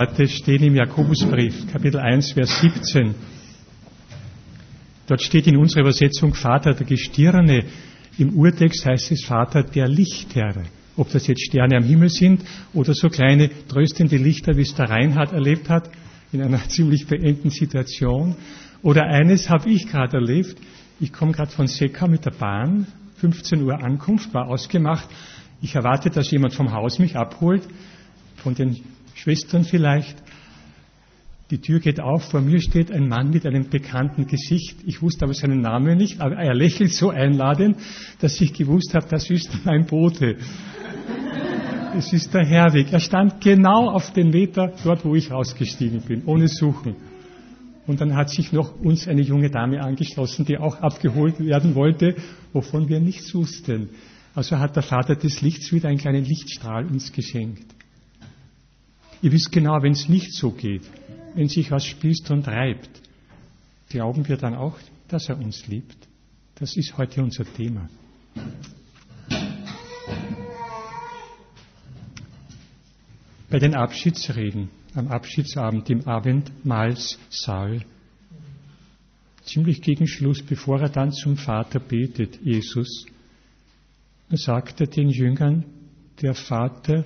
Worte stehen im Jakobusbrief, Kapitel 1, Vers 17. Dort steht in unserer Übersetzung Vater der Gestirne. Im Urtext heißt es Vater der Lichtherre. Ob das jetzt Sterne am Himmel sind oder so kleine tröstende Lichter, wie es der Reinhard erlebt hat, in einer ziemlich beengten Situation. Oder eines habe ich gerade erlebt. Ich komme gerade von Seca mit der Bahn, 15 Uhr Ankunft, war ausgemacht. Ich erwarte, dass jemand vom Haus mich abholt, von den Schwestern vielleicht. Die Tür geht auf, vor mir steht ein Mann mit einem bekannten Gesicht. Ich wusste aber seinen Namen nicht, aber er lächelt so einladend, dass ich gewusst habe, das ist mein Bote. Es ist der Herweg. Er stand genau auf den Meter dort, wo ich rausgestiegen bin, ohne Suchen. Und dann hat sich noch uns eine junge Dame angeschlossen, die auch abgeholt werden wollte, wovon wir nichts wussten. Also hat der Vater des Lichts wieder einen kleinen Lichtstrahl uns geschenkt. Ihr wisst genau, wenn es nicht so geht, wenn sich was spießt und reibt, glauben wir dann auch, dass er uns liebt. Das ist heute unser Thema. Bei den Abschiedsreden am Abschiedsabend im Abendmahlsaal, ziemlich gegen Schluss, bevor er dann zum Vater betet, Jesus, sagt er den Jüngern, der Vater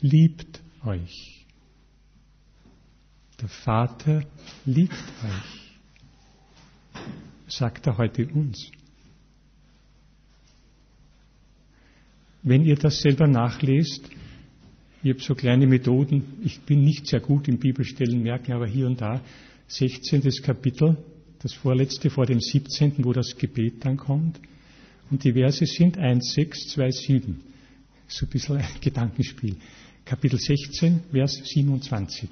liebt euch. Der Vater liebt euch, sagt er heute uns. Wenn ihr das selber nachlest, ich habe so kleine Methoden, ich bin nicht sehr gut im Bibelstellen merken, aber hier und da, 16. Kapitel, das vorletzte vor dem 17., wo das Gebet dann kommt. Und die Verse sind 1, 6, 2, 7. So ein bisschen ein Gedankenspiel. Kapitel 16, Vers 27.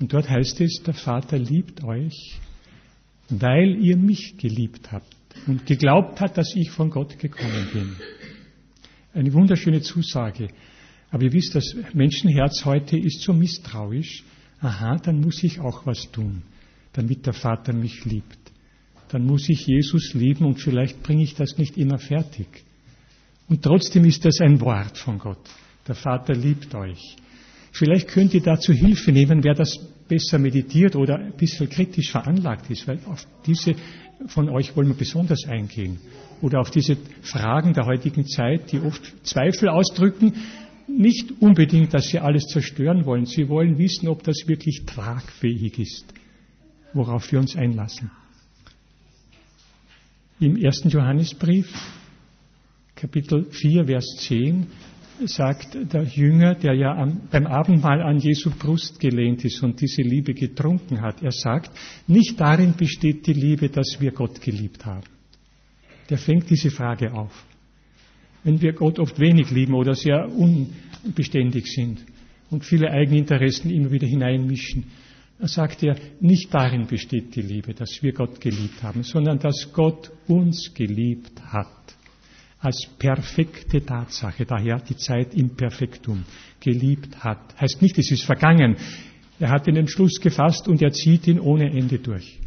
Und dort heißt es, der Vater liebt euch, weil ihr mich geliebt habt und geglaubt hat, dass ich von Gott gekommen bin. Eine wunderschöne Zusage. Aber ihr wisst, das Menschenherz heute ist so misstrauisch. Aha, dann muss ich auch was tun, damit der Vater mich liebt. Dann muss ich Jesus lieben und vielleicht bringe ich das nicht immer fertig. Und trotzdem ist das ein Wort von Gott. Der Vater liebt euch. Vielleicht könnt ihr dazu Hilfe nehmen, wer das besser meditiert oder ein bisschen kritisch veranlagt ist, weil auf diese von euch wollen wir besonders eingehen. Oder auf diese Fragen der heutigen Zeit, die oft Zweifel ausdrücken, nicht unbedingt, dass sie alles zerstören wollen. Sie wollen wissen, ob das wirklich tragfähig ist, worauf wir uns einlassen. Im ersten Johannesbrief, Kapitel 4, Vers 10, sagt der Jünger, der ja am, beim Abendmahl an Jesu Brust gelehnt ist und diese Liebe getrunken hat, er sagt, nicht darin besteht die Liebe, dass wir Gott geliebt haben. Der fängt diese Frage auf. Wenn wir Gott oft wenig lieben oder sehr unbeständig sind und viele Eigeninteressen immer wieder hineinmischen, sagt er, nicht darin besteht die Liebe, dass wir Gott geliebt haben, sondern dass Gott uns geliebt hat als perfekte Tatsache, daher die Zeit im Perfektum, geliebt hat. Heißt nicht, es ist vergangen. Er hat den Entschluss gefasst und er zieht ihn ohne Ende durch.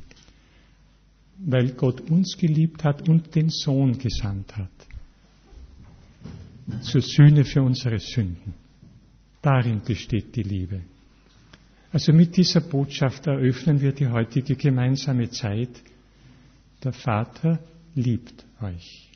Weil Gott uns geliebt hat und den Sohn gesandt hat. Zur Sühne für unsere Sünden. Darin besteht die Liebe. Also mit dieser Botschaft eröffnen wir die heutige gemeinsame Zeit. Der Vater liebt euch.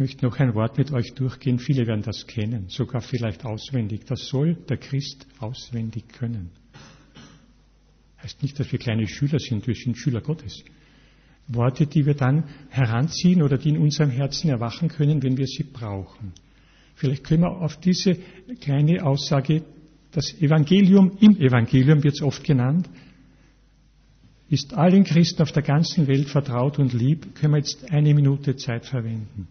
Möchte noch ein Wort mit euch durchgehen. Viele werden das kennen, sogar vielleicht auswendig. Das soll der Christ auswendig können. Heißt nicht, dass wir kleine Schüler sind, wir sind Schüler Gottes. Worte, die wir dann heranziehen oder die in unserem Herzen erwachen können, wenn wir sie brauchen. Vielleicht können wir auf diese kleine Aussage, das Evangelium, im Evangelium wird es oft genannt, ist allen Christen auf der ganzen Welt vertraut und lieb, können wir jetzt eine Minute Zeit verwenden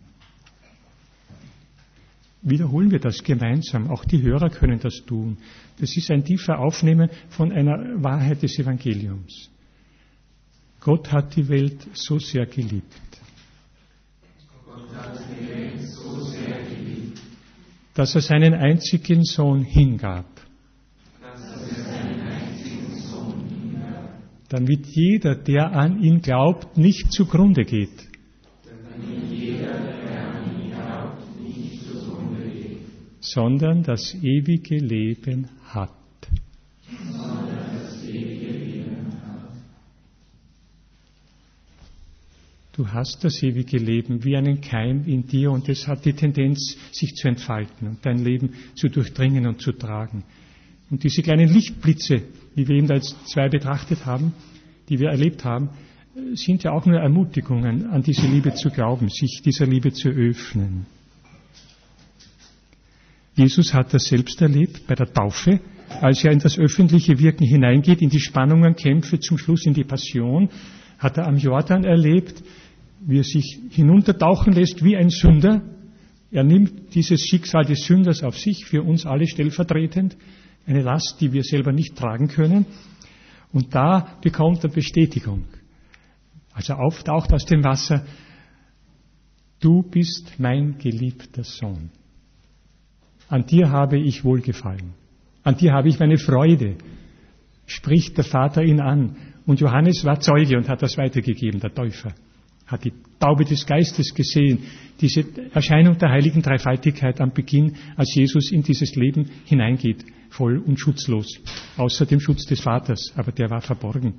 wiederholen wir das gemeinsam. Auch die Hörer können das tun. Das ist ein tiefer Aufnehmen von einer Wahrheit des Evangeliums. Gott hat die Welt so sehr geliebt. Dass er seinen einzigen Sohn hingab. Damit jeder, der an ihn glaubt, nicht zugrunde geht. Sondern das ewige Leben hat. Du hast das ewige Leben wie einen Keim in dir und es hat die Tendenz, sich zu entfalten und dein Leben zu durchdringen und zu tragen. Und diese kleinen Lichtblitze, wie wir eben da jetzt zwei betrachtet haben, die wir erlebt haben, sind ja auch nur Ermutigungen, an diese Liebe zu glauben, sich dieser Liebe zu öffnen. Jesus hat das selbst erlebt bei der Taufe, als er in das öffentliche Wirken hineingeht, in die Spannungen, Kämpfe, zum Schluss in die Passion, hat er am Jordan erlebt, wie er sich hinuntertauchen lässt wie ein Sünder. Er nimmt dieses Schicksal des Sünders auf sich, für uns alle stellvertretend, eine Last, die wir selber nicht tragen können. Und da bekommt er Bestätigung. Als er auftaucht aus dem Wasser, du bist mein geliebter Sohn. An dir habe ich wohlgefallen. An dir habe ich meine Freude. Spricht der Vater ihn an. Und Johannes war Zeuge und hat das weitergegeben, der Täufer. Hat die Taube des Geistes gesehen, diese Erscheinung der heiligen Dreifaltigkeit am Beginn, als Jesus in dieses Leben hineingeht, voll und schutzlos, außer dem Schutz des Vaters, aber der war verborgen.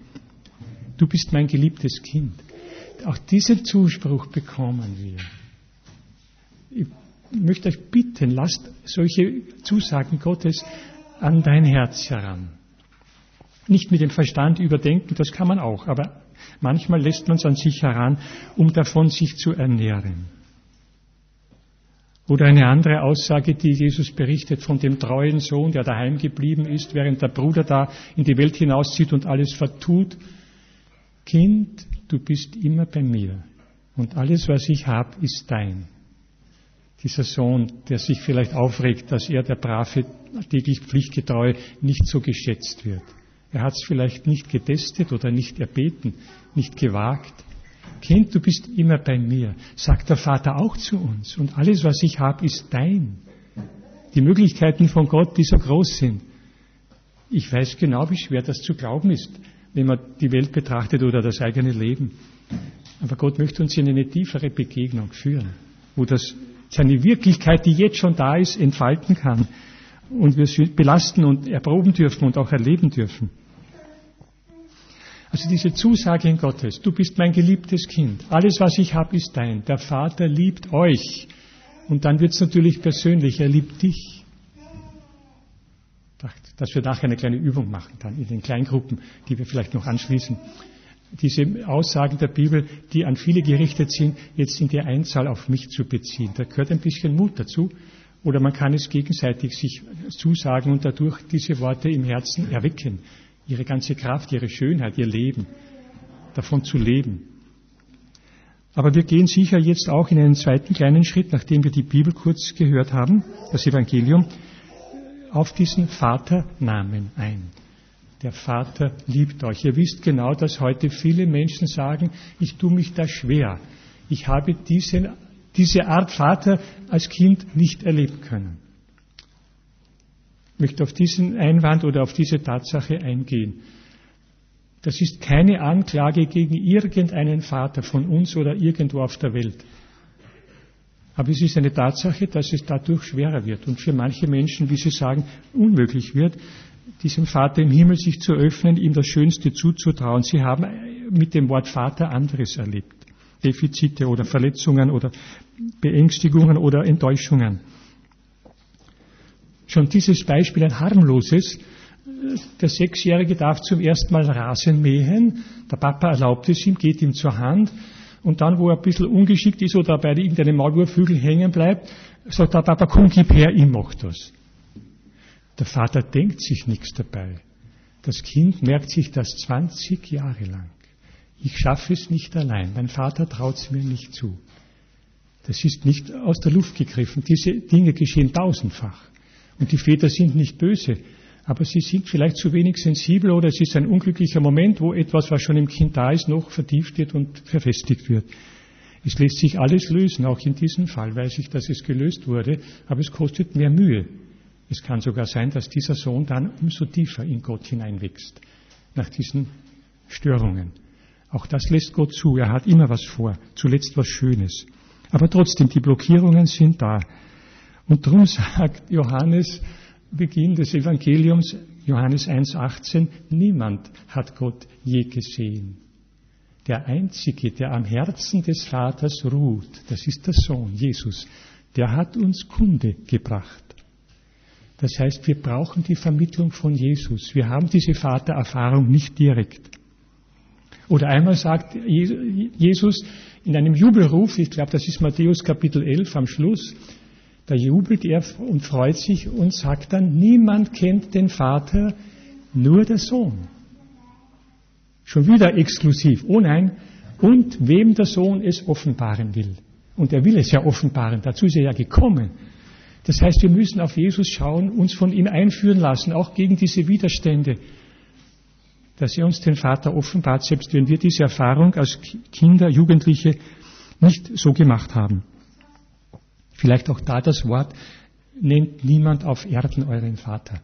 Du bist mein geliebtes Kind. Auch diesen Zuspruch bekommen wir. Ich möchte euch bitten, lasst solche Zusagen Gottes an dein Herz heran. Nicht mit dem Verstand überdenken, das kann man auch, aber manchmal lässt man es an sich heran, um davon sich zu ernähren. Oder eine andere Aussage, die Jesus berichtet von dem treuen Sohn, der daheim geblieben ist, während der Bruder da in die Welt hinauszieht und alles vertut. Kind, du bist immer bei mir und alles, was ich habe, ist dein dieser Sohn, der sich vielleicht aufregt, dass er, der brave, täglich pflichtgetreu, nicht so geschätzt wird. Er hat es vielleicht nicht getestet oder nicht erbeten, nicht gewagt. Kind, du bist immer bei mir, sagt der Vater auch zu uns. Und alles, was ich habe, ist dein. Die Möglichkeiten von Gott, die so groß sind. Ich weiß genau, wie schwer das zu glauben ist, wenn man die Welt betrachtet oder das eigene Leben. Aber Gott möchte uns in eine tiefere Begegnung führen, wo das seine Wirklichkeit, die jetzt schon da ist, entfalten kann. Und wir sie belasten und erproben dürfen und auch erleben dürfen. Also diese Zusage in Gottes, du bist mein geliebtes Kind, alles was ich habe ist dein, der Vater liebt euch. Und dann wird es natürlich persönlich, er liebt dich. Dass wir nachher eine kleine Übung machen dann in den Kleingruppen, die wir vielleicht noch anschließen diese Aussagen der Bibel, die an viele gerichtet sind, jetzt in der Einzahl auf mich zu beziehen. Da gehört ein bisschen Mut dazu. Oder man kann es gegenseitig sich zusagen und dadurch diese Worte im Herzen erwecken. Ihre ganze Kraft, ihre Schönheit, ihr Leben. Davon zu leben. Aber wir gehen sicher jetzt auch in einen zweiten kleinen Schritt, nachdem wir die Bibel kurz gehört haben, das Evangelium, auf diesen Vaternamen ein. Der Vater liebt euch. Ihr wisst genau, dass heute viele Menschen sagen, ich tue mich da schwer. Ich habe diese, diese Art Vater als Kind nicht erleben können. Ich möchte auf diesen Einwand oder auf diese Tatsache eingehen. Das ist keine Anklage gegen irgendeinen Vater von uns oder irgendwo auf der Welt. Aber es ist eine Tatsache, dass es dadurch schwerer wird und für manche Menschen, wie sie sagen, unmöglich wird, diesem Vater im Himmel sich zu öffnen, ihm das Schönste zuzutrauen. Sie haben mit dem Wort Vater anderes erlebt. Defizite oder Verletzungen oder Beängstigungen oder Enttäuschungen. Schon dieses Beispiel ein harmloses. Der Sechsjährige darf zum ersten Mal Rasen mähen. Der Papa erlaubt es ihm, geht ihm zur Hand. Und dann, wo er ein bisschen ungeschickt ist oder bei irgendeinem Maulwurfhügel hängen bleibt, sagt der Papa, komm, gib her, ich mach das. Der Vater denkt sich nichts dabei. Das Kind merkt sich das 20 Jahre lang. Ich schaffe es nicht allein. Mein Vater traut es mir nicht zu. Das ist nicht aus der Luft gegriffen. Diese Dinge geschehen tausendfach. Und die Väter sind nicht böse, aber sie sind vielleicht zu wenig sensibel oder es ist ein unglücklicher Moment, wo etwas, was schon im Kind da ist, noch vertieft wird und verfestigt wird. Es lässt sich alles lösen, auch in diesem Fall weiß ich, dass es gelöst wurde, aber es kostet mehr Mühe. Es kann sogar sein, dass dieser Sohn dann umso tiefer in Gott hineinwächst, nach diesen Störungen. Auch das lässt Gott zu. Er hat immer was vor, zuletzt was Schönes. Aber trotzdem, die Blockierungen sind da. Und darum sagt Johannes, Beginn des Evangeliums, Johannes 1,18, niemand hat Gott je gesehen. Der Einzige, der am Herzen des Vaters ruht, das ist der Sohn, Jesus, der hat uns Kunde gebracht. Das heißt, wir brauchen die Vermittlung von Jesus. Wir haben diese Vatererfahrung nicht direkt. Oder einmal sagt Jesus in einem Jubelruf, ich glaube, das ist Matthäus Kapitel 11 am Schluss, da jubelt er und freut sich und sagt dann, niemand kennt den Vater, nur der Sohn. Schon wieder exklusiv. Oh nein. Und wem der Sohn es offenbaren will. Und er will es ja offenbaren. Dazu ist er ja gekommen. Das heißt, wir müssen auf Jesus schauen, uns von ihm einführen lassen, auch gegen diese Widerstände, dass er uns den Vater offenbart, selbst wenn wir diese Erfahrung als Kinder, Jugendliche nicht so gemacht haben. Vielleicht auch da das Wort, nennt niemand auf Erden euren Vater.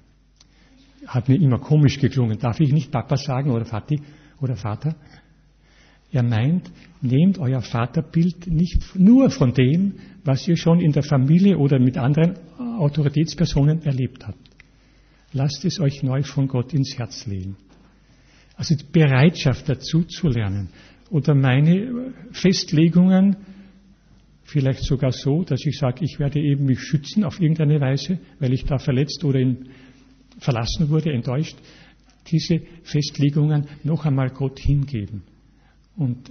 Hat mir immer komisch geklungen. Darf ich nicht Papa sagen oder Vati oder Vater? Er meint, nehmt euer Vaterbild nicht nur von dem, was ihr schon in der Familie oder mit anderen Autoritätspersonen erlebt habt. Lasst es euch neu von Gott ins Herz legen. Also die Bereitschaft dazu zu lernen. Oder meine Festlegungen, vielleicht sogar so, dass ich sage, ich werde eben mich schützen auf irgendeine Weise, weil ich da verletzt oder in, verlassen wurde, enttäuscht, diese Festlegungen noch einmal Gott hingeben und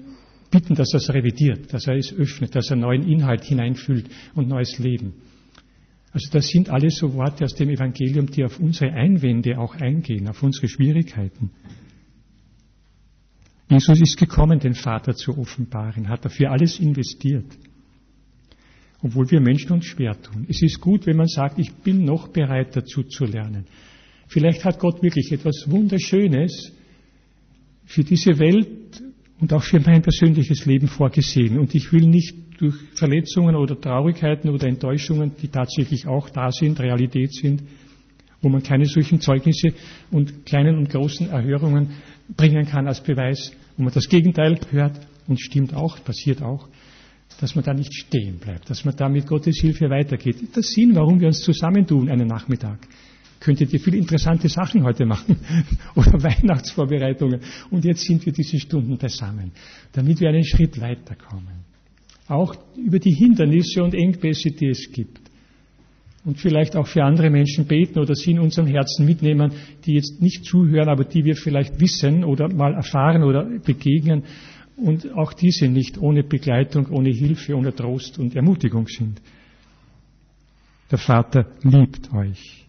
bitten, dass er es revidiert, dass er es öffnet, dass er neuen Inhalt hineinfüllt und neues Leben. Also das sind alles so Worte aus dem Evangelium, die auf unsere Einwände auch eingehen, auf unsere Schwierigkeiten. Jesus ist gekommen, den Vater zu offenbaren, hat dafür alles investiert. Obwohl wir Menschen uns schwer tun. Es ist gut, wenn man sagt, ich bin noch bereit dazu zu lernen. Vielleicht hat Gott wirklich etwas Wunderschönes für diese Welt und auch für mein persönliches Leben vorgesehen. Und ich will nicht durch Verletzungen oder Traurigkeiten oder Enttäuschungen, die tatsächlich auch da sind, Realität sind, wo man keine solchen Zeugnisse und kleinen und großen Erhörungen bringen kann als Beweis, wo man das Gegenteil hört und stimmt auch, passiert auch, dass man da nicht stehen bleibt, dass man da mit Gottes Hilfe weitergeht. Das Sinn, warum wir uns zusammentun einen Nachmittag. Könntet ihr viele interessante Sachen heute machen oder Weihnachtsvorbereitungen. Und jetzt sind wir diese Stunden beisammen, damit wir einen Schritt weiterkommen. Auch über die Hindernisse und Engpässe, die es gibt und vielleicht auch für andere Menschen beten oder sie in unserem Herzen mitnehmen, die jetzt nicht zuhören, aber die wir vielleicht wissen oder mal erfahren oder begegnen und auch diese nicht ohne Begleitung, ohne Hilfe, ohne Trost und Ermutigung sind. Der Vater liebt euch.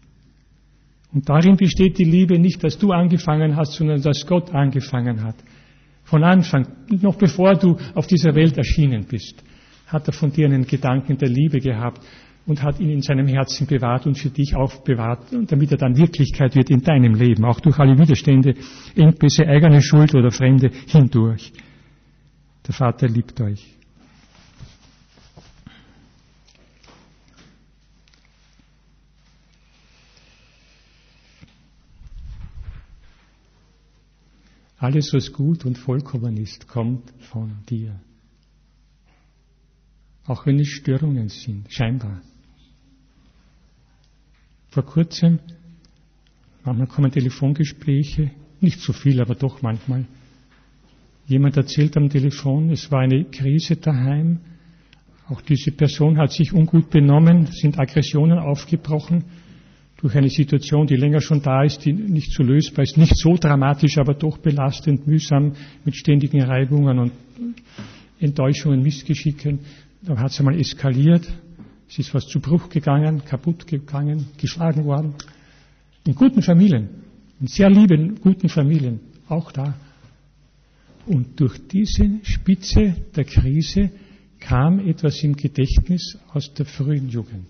Und darin besteht die Liebe nicht, dass du angefangen hast, sondern dass Gott angefangen hat. Von Anfang, noch bevor du auf dieser Welt erschienen bist, hat er von dir einen Gedanken der Liebe gehabt und hat ihn in seinem Herzen bewahrt und für dich aufbewahrt, damit er dann Wirklichkeit wird in deinem Leben, auch durch alle Widerstände, Engpässe, eigene Schuld oder Fremde hindurch. Der Vater liebt euch. Alles, was gut und vollkommen ist, kommt von dir. Auch wenn es Störungen sind, scheinbar. Vor kurzem, manchmal kommen Telefongespräche, nicht so viel, aber doch manchmal. Jemand erzählt am Telefon, es war eine Krise daheim. Auch diese Person hat sich ungut benommen, sind Aggressionen aufgebrochen durch eine Situation, die länger schon da ist, die nicht so lösbar ist, nicht so dramatisch, aber doch belastend, mühsam, mit ständigen Reibungen und Enttäuschungen, Missgeschicken. Da hat es einmal eskaliert. Es ist was zu Bruch gegangen, kaputt gegangen, geschlagen worden. In guten Familien, in sehr lieben, guten Familien, auch da. Und durch diese Spitze der Krise kam etwas im Gedächtnis aus der frühen Jugend.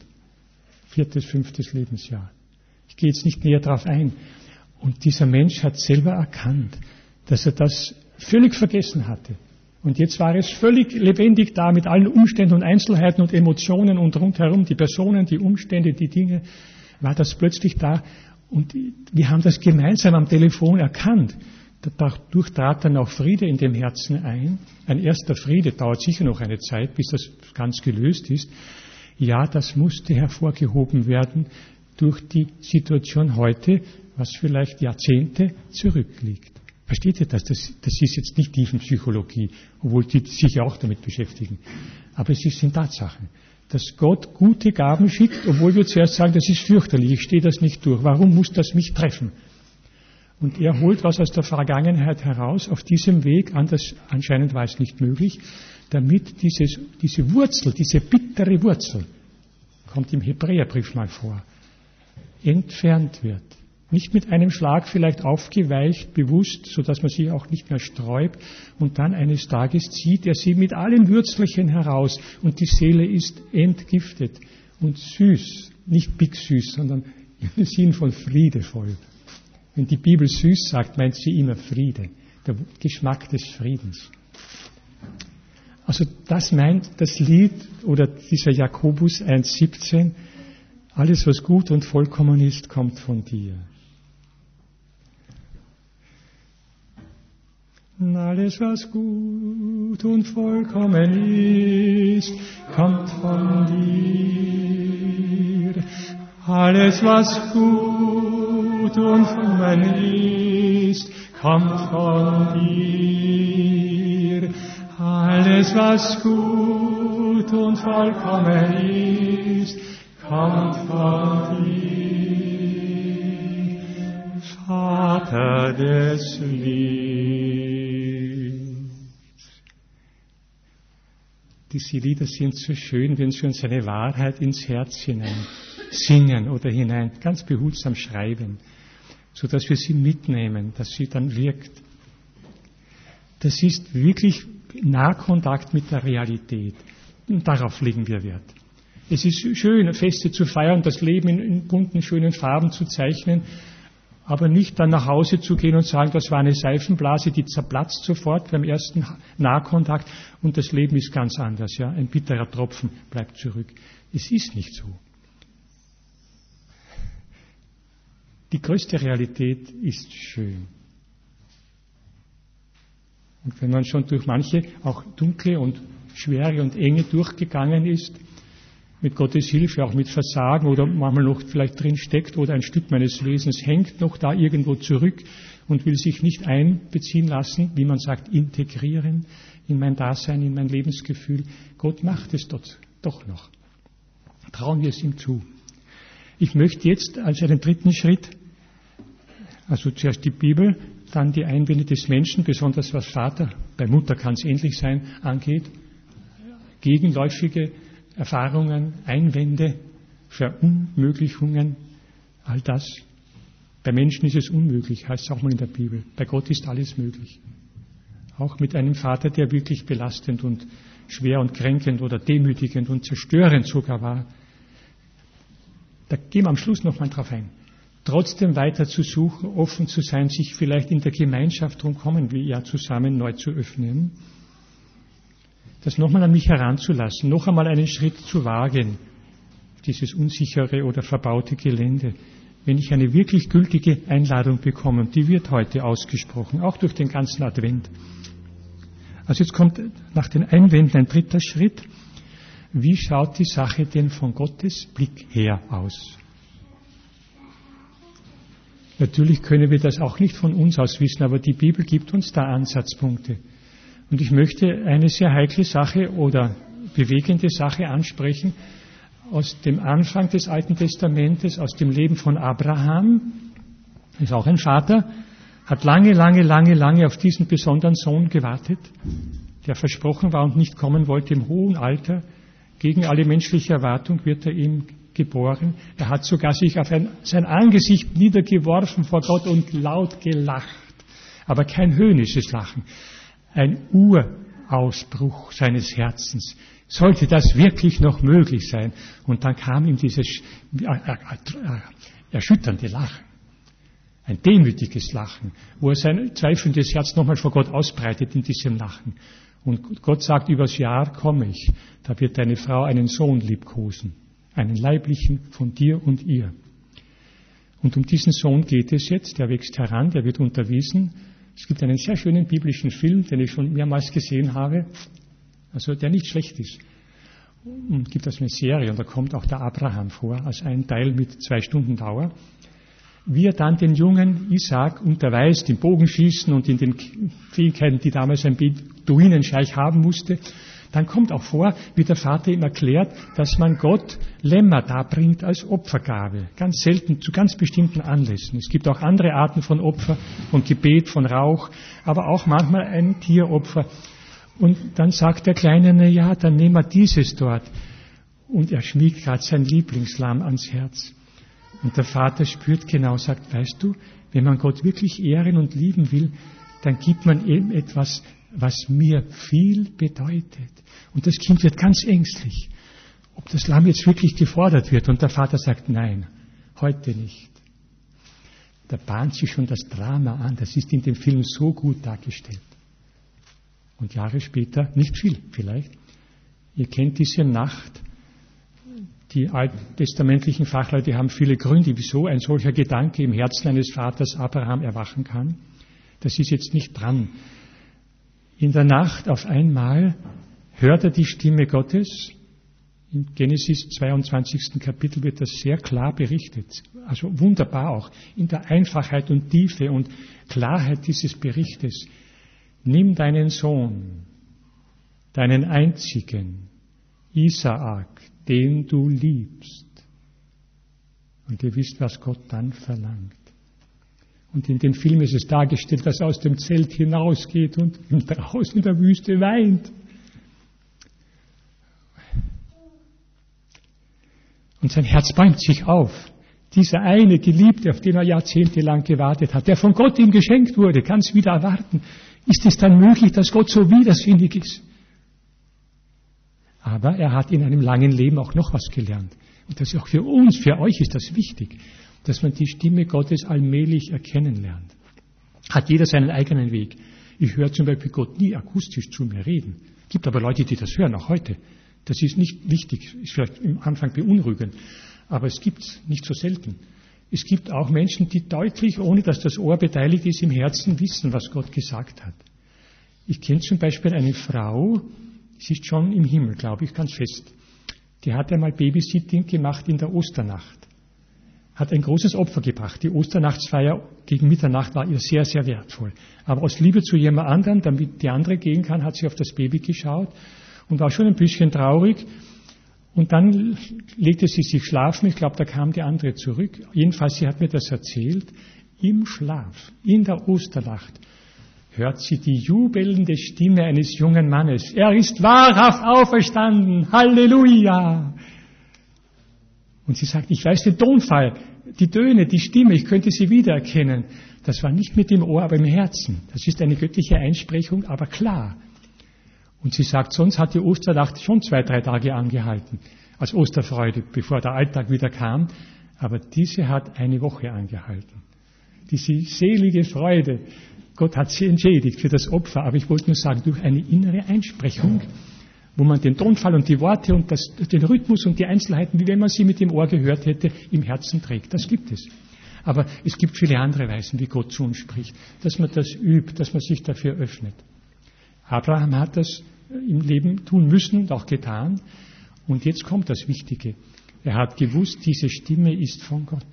Viertes, fünftes Lebensjahr. Ich gehe jetzt nicht näher darauf ein. Und dieser Mensch hat selber erkannt, dass er das völlig vergessen hatte. Und jetzt war es völlig lebendig da mit allen Umständen und Einzelheiten und Emotionen und rundherum, die Personen, die Umstände, die Dinge, war das plötzlich da. Und wir haben das gemeinsam am Telefon erkannt. Dadurch trat dann auch Friede in dem Herzen ein. Ein erster Friede dauert sicher noch eine Zeit, bis das ganz gelöst ist. Ja, das musste hervorgehoben werden durch die Situation heute, was vielleicht Jahrzehnte zurückliegt. Versteht ihr das? das? Das ist jetzt nicht Tiefenpsychologie, obwohl die sich auch damit beschäftigen. Aber es sind Tatsachen. Dass Gott gute Gaben schickt, obwohl wir zuerst sagen, das ist fürchterlich, ich stehe das nicht durch. Warum muss das mich treffen? Und er holt was aus der Vergangenheit heraus, auf diesem Weg, anders anscheinend war es nicht möglich, damit dieses, diese Wurzel, diese bittere Wurzel, kommt im Hebräerbrief mal vor, entfernt wird. Nicht mit einem Schlag vielleicht aufgeweicht, bewusst, so dass man sich auch nicht mehr sträubt. Und dann eines Tages zieht er sie mit allen Würzelchen heraus und die Seele ist entgiftet und süß. Nicht big süß, sondern im Sinn von friedevoll. Wenn die Bibel süß sagt, meint sie immer Friede, der Geschmack des Friedens. Also das meint das Lied oder dieser Jakobus 1.17, alles was gut und vollkommen ist, kommt von dir. Alles, was gut und vollkommen ist, kommt von dir. Alles, was gut und vollkommen ist, kommt von dir. Alles, was gut und vollkommen ist, dir. Vater des Lichts. diese Lieder sind so schön, wenn sie uns eine Wahrheit ins Herz hinein singen oder hinein ganz behutsam schreiben, so dass wir sie mitnehmen, dass sie dann wirkt. Das ist wirklich Nahkontakt mit der Realität. Und darauf legen wir Wert. Es ist schön, Feste zu feiern, das Leben in bunten, schönen Farben zu zeichnen, aber nicht dann nach Hause zu gehen und sagen, das war eine Seifenblase, die zerplatzt sofort beim ersten Nahkontakt und das Leben ist ganz anders. Ja? Ein bitterer Tropfen bleibt zurück. Es ist nicht so. Die größte Realität ist schön. Und wenn man schon durch manche auch dunkle und schwere und enge durchgegangen ist, mit Gottes Hilfe, auch mit Versagen oder manchmal noch vielleicht drin steckt oder ein Stück meines Wesens hängt noch da irgendwo zurück und will sich nicht einbeziehen lassen, wie man sagt, integrieren in mein Dasein, in mein Lebensgefühl. Gott macht es dort doch noch. Trauen wir es ihm zu. Ich möchte jetzt als einen dritten Schritt, also zuerst die Bibel, dann die Einwände des Menschen, besonders was Vater, bei Mutter kann es ähnlich sein, angeht, gegenläufige Erfahrungen, Einwände, Verunmöglichungen, all das. Bei Menschen ist es unmöglich, heißt es auch mal in der Bibel. Bei Gott ist alles möglich. Auch mit einem Vater, der wirklich belastend und schwer und kränkend oder demütigend und zerstörend sogar war. Da gehen wir am Schluss nochmal drauf ein. Trotzdem weiter zu suchen, offen zu sein, sich vielleicht in der Gemeinschaft drum kommen wir ja zusammen neu zu öffnen das nochmal an mich heranzulassen, noch einmal einen Schritt zu wagen, dieses unsichere oder verbaute Gelände. Wenn ich eine wirklich gültige Einladung bekomme, die wird heute ausgesprochen, auch durch den ganzen Advent. Also jetzt kommt nach den Einwänden ein dritter Schritt. Wie schaut die Sache denn von Gottes Blick her aus? Natürlich können wir das auch nicht von uns aus wissen, aber die Bibel gibt uns da Ansatzpunkte. Und ich möchte eine sehr heikle Sache oder bewegende Sache ansprechen aus dem Anfang des Alten Testamentes, aus dem Leben von Abraham. Ist auch ein Vater, hat lange, lange, lange, lange auf diesen besonderen Sohn gewartet, der versprochen war und nicht kommen wollte im hohen Alter. Gegen alle menschliche Erwartung wird er ihm geboren. Er hat sogar sich auf ein, sein Angesicht niedergeworfen vor Gott und laut gelacht. Aber kein höhnisches Lachen, ein Urausbruch seines Herzens. Sollte das wirklich noch möglich sein? Und dann kam ihm dieses äh, äh, äh, erschütternde Lachen. Ein demütiges Lachen, wo er sein zweifelndes Herz nochmal vor Gott ausbreitet in diesem Lachen. Und Gott sagt, übers Jahr komme ich, da wird deine Frau einen Sohn liebkosen, einen leiblichen von dir und ihr. Und um diesen Sohn geht es jetzt, der wächst heran, der wird unterwiesen, es gibt einen sehr schönen biblischen Film, den ich schon mehrmals gesehen habe, also der nicht schlecht ist. und gibt das eine Serie und da kommt auch der Abraham vor als ein Teil mit zwei Stunden Dauer. Wie er dann den jungen Isaac unterweist im Bogenschießen und in den Fähigkeiten, die damals ein Beduinenscheich haben musste, dann kommt auch vor, wie der Vater ihm erklärt, dass man Gott Lämmer darbringt als Opfergabe. Ganz selten, zu ganz bestimmten Anlässen. Es gibt auch andere Arten von Opfer, von Gebet, von Rauch, aber auch manchmal ein Tieropfer. Und dann sagt der Kleine, na ja, dann nehmen wir dieses dort. Und er schmiegt gerade sein Lieblingslamm ans Herz. Und der Vater spürt genau, sagt, weißt du, wenn man Gott wirklich ehren und lieben will, dann gibt man ihm etwas, was mir viel bedeutet. Und das Kind wird ganz ängstlich, ob das Lamm jetzt wirklich gefordert wird. Und der Vater sagt, nein, heute nicht. Da bahnt sich schon das Drama an. Das ist in dem Film so gut dargestellt. Und Jahre später, nicht viel vielleicht, ihr kennt diese Nacht, die alttestamentlichen Fachleute haben viele Gründe, wieso ein solcher Gedanke im Herzen eines Vaters Abraham erwachen kann. Das ist jetzt nicht dran. In der Nacht auf einmal hört er die Stimme Gottes. In Genesis 22. Kapitel wird das sehr klar berichtet. Also wunderbar auch. In der Einfachheit und Tiefe und Klarheit dieses Berichtes. Nimm deinen Sohn, deinen einzigen, Isaak, den du liebst. Und ihr wisst, was Gott dann verlangt. Und in dem Film ist es dargestellt, dass er aus dem Zelt hinausgeht und draußen in der Wüste weint. Und sein Herz bäumt sich auf. Dieser eine Geliebte, auf den er jahrzehntelang gewartet hat, der von Gott ihm geschenkt wurde, kann es wieder erwarten. Ist es dann möglich, dass Gott so widersinnig ist? Aber er hat in einem langen Leben auch noch was gelernt. Und das ist auch für uns, für euch ist das wichtig, dass man die Stimme Gottes allmählich erkennen lernt. Hat jeder seinen eigenen Weg. Ich höre zum Beispiel Gott nie akustisch zu mir reden. Gibt aber Leute, die das hören, auch heute. Das ist nicht wichtig, ist vielleicht im Anfang beunruhigend, aber es gibt es nicht so selten. Es gibt auch Menschen, die deutlich, ohne dass das Ohr beteiligt ist, im Herzen wissen, was Gott gesagt hat. Ich kenne zum Beispiel eine Frau, sie ist schon im Himmel, glaube ich, ganz fest. Die hat einmal Babysitting gemacht in der Osternacht. Hat ein großes Opfer gebracht. Die Osternachtsfeier gegen Mitternacht war ihr sehr, sehr wertvoll. Aber aus Liebe zu jemand anderem, damit die andere gehen kann, hat sie auf das Baby geschaut und war schon ein bisschen traurig. Und dann legte sie sich schlafen. Ich glaube, da kam die andere zurück. Jedenfalls, sie hat mir das erzählt. Im Schlaf, in der Osternacht, hört sie die jubelnde Stimme eines jungen Mannes. Er ist wahrhaft auferstanden. Halleluja! Und sie sagt, ich weiß den Tonfall, die Töne, die Stimme, ich könnte sie wiedererkennen. Das war nicht mit dem Ohr, aber im Herzen. Das ist eine göttliche Einsprechung, aber klar. Und sie sagt, sonst hat die Osternacht schon zwei, drei Tage angehalten, als Osterfreude, bevor der Alltag wieder kam. Aber diese hat eine Woche angehalten. Diese selige Freude. Gott hat sie entschädigt für das Opfer, aber ich wollte nur sagen, durch eine innere Einsprechung, wo man den Tonfall und die Worte und das, den Rhythmus und die Einzelheiten, wie wenn man sie mit dem Ohr gehört hätte, im Herzen trägt. Das gibt es. Aber es gibt viele andere Weisen, wie Gott zu uns spricht, dass man das übt, dass man sich dafür öffnet. Abraham hat das im Leben tun müssen und auch getan. Und jetzt kommt das Wichtige. Er hat gewusst, diese Stimme ist von Gott.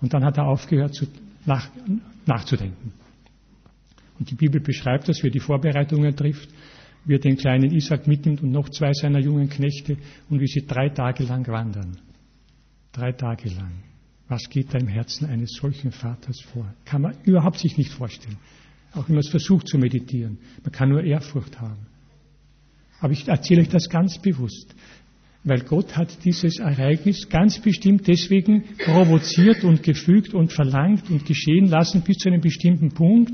Und dann hat er aufgehört zu, nach, nachzudenken. Und die Bibel beschreibt das, wie er die Vorbereitungen trifft, wie er den kleinen Isaac mitnimmt und noch zwei seiner jungen Knechte und wie sie drei Tage lang wandern. Drei Tage lang. Was geht da im Herzen eines solchen Vaters vor? Kann man überhaupt sich nicht vorstellen. Auch wenn man es versucht zu meditieren. Man kann nur Ehrfurcht haben. Aber ich erzähle euch das ganz bewusst, weil Gott hat dieses Ereignis ganz bestimmt deswegen provoziert und gefügt und verlangt und geschehen lassen bis zu einem bestimmten Punkt,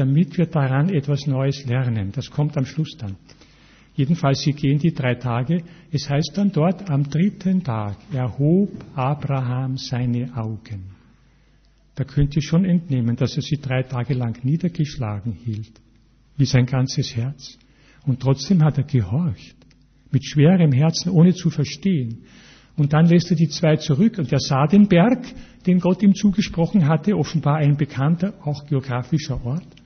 damit wir daran etwas Neues lernen. Das kommt am Schluss dann. Jedenfalls, sie gehen die drei Tage. Es heißt dann dort, am dritten Tag erhob Abraham seine Augen. Da könnt ihr schon entnehmen, dass er sie drei Tage lang niedergeschlagen hielt, wie sein ganzes Herz. Und trotzdem hat er gehorcht, mit schwerem Herzen, ohne zu verstehen. Und dann lässt er die zwei zurück und er sah den Berg, den Gott ihm zugesprochen hatte, offenbar ein bekannter, auch geografischer Ort.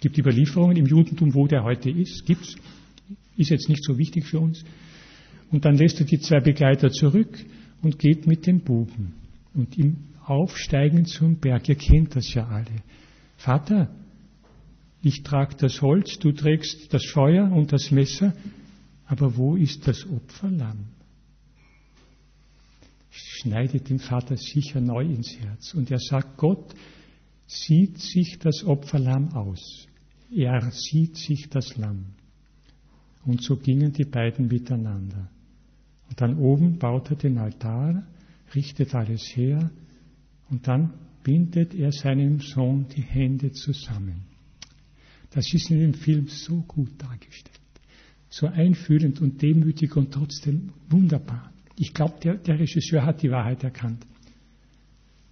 Gibt Überlieferungen im Judentum, wo der heute ist? Gibt's? ist jetzt nicht so wichtig für uns. Und dann lässt er die zwei Begleiter zurück und geht mit dem Buben. Und im Aufsteigen zum Berg, ihr kennt das ja alle. Vater, ich trage das Holz, du trägst das Feuer und das Messer, aber wo ist das Opferlamm? Schneidet dem Vater sicher neu ins Herz. Und er sagt, Gott sieht sich das Opferlamm aus. Er sieht sich das Lamm. Und so gingen die beiden miteinander. Und dann oben baut er den Altar, richtet alles her und dann bindet er seinem Sohn die Hände zusammen. Das ist in dem Film so gut dargestellt. So einfühlend und demütig und trotzdem wunderbar. Ich glaube, der, der Regisseur hat die Wahrheit erkannt.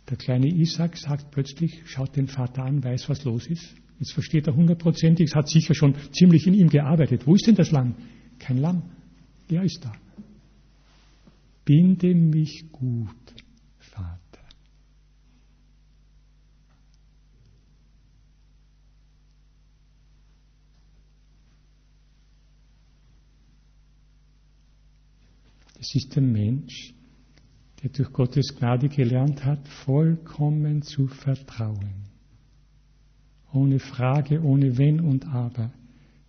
Der kleine Isaac sagt plötzlich, schaut den Vater an, weiß, was los ist. Jetzt versteht er hundertprozentig, es hat sicher schon ziemlich in ihm gearbeitet. Wo ist denn das Lamm? Kein Lamm. Er ist da. Binde mich gut, Vater. Es ist der Mensch, der durch Gottes Gnade gelernt hat, vollkommen zu vertrauen. Ohne Frage, ohne Wenn und Aber.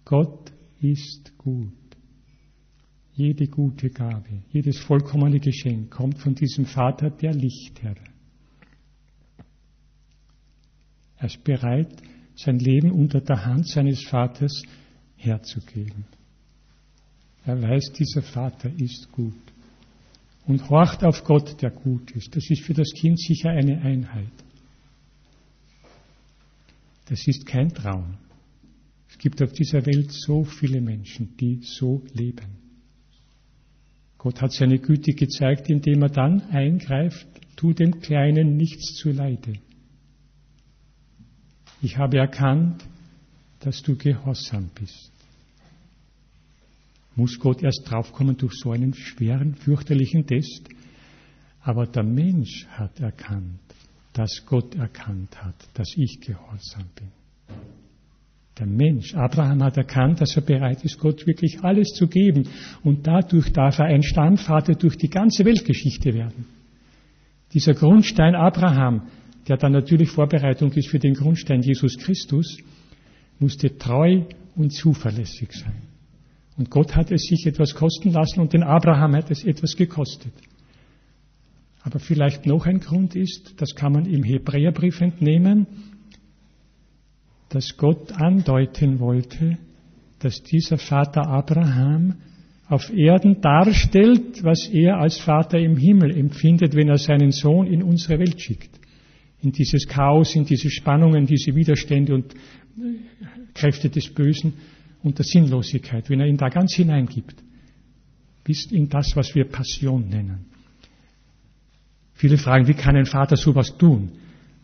Gott ist gut. Jede gute Gabe, jedes vollkommene Geschenk kommt von diesem Vater, der Lichtherr. Er ist bereit, sein Leben unter der Hand seines Vaters herzugeben. Er weiß, dieser Vater ist gut und horcht auf Gott, der gut ist. Das ist für das Kind sicher eine Einheit. Das ist kein Traum. Es gibt auf dieser Welt so viele Menschen, die so leben. Gott hat seine Güte gezeigt, indem er dann eingreift, tu dem Kleinen nichts zu Leide. Ich habe erkannt, dass du gehorsam bist. Muss Gott erst draufkommen durch so einen schweren, fürchterlichen Test? Aber der Mensch hat erkannt, dass Gott erkannt hat, dass ich gehorsam bin. Der Mensch, Abraham hat erkannt, dass er bereit ist, Gott wirklich alles zu geben. Und dadurch darf er ein Stammvater durch die ganze Weltgeschichte werden. Dieser Grundstein Abraham, der dann natürlich Vorbereitung ist für den Grundstein Jesus Christus, musste treu und zuverlässig sein. Und Gott hat es sich etwas kosten lassen und den Abraham hat es etwas gekostet. Aber vielleicht noch ein Grund ist, das kann man im Hebräerbrief entnehmen, dass Gott andeuten wollte, dass dieser Vater Abraham auf Erden darstellt, was er als Vater im Himmel empfindet, wenn er seinen Sohn in unsere Welt schickt. In dieses Chaos, in diese Spannungen, diese Widerstände und Kräfte des Bösen und der Sinnlosigkeit, wenn er ihn da ganz hineingibt, bis in das, was wir Passion nennen. Viele fragen, wie kann ein Vater sowas tun?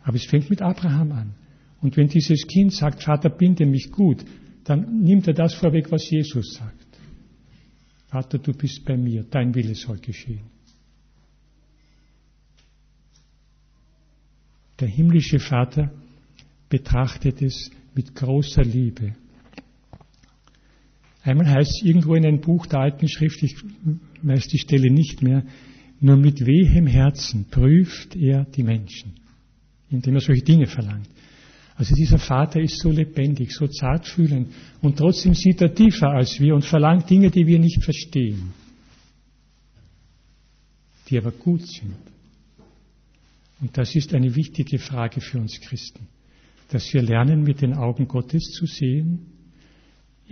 Aber es fängt mit Abraham an. Und wenn dieses Kind sagt, Vater, binde mich gut, dann nimmt er das vorweg, was Jesus sagt. Vater, du bist bei mir, dein Wille soll geschehen. Der himmlische Vater betrachtet es mit großer Liebe. Einmal heißt es irgendwo in einem Buch der alten Schrift, ich weiß die Stelle nicht mehr, nur mit wehem Herzen prüft er die Menschen, indem er solche Dinge verlangt. Also dieser Vater ist so lebendig, so zartfühlend und trotzdem sieht er tiefer als wir und verlangt Dinge, die wir nicht verstehen, die aber gut sind. Und das ist eine wichtige Frage für uns Christen, dass wir lernen, mit den Augen Gottes zu sehen.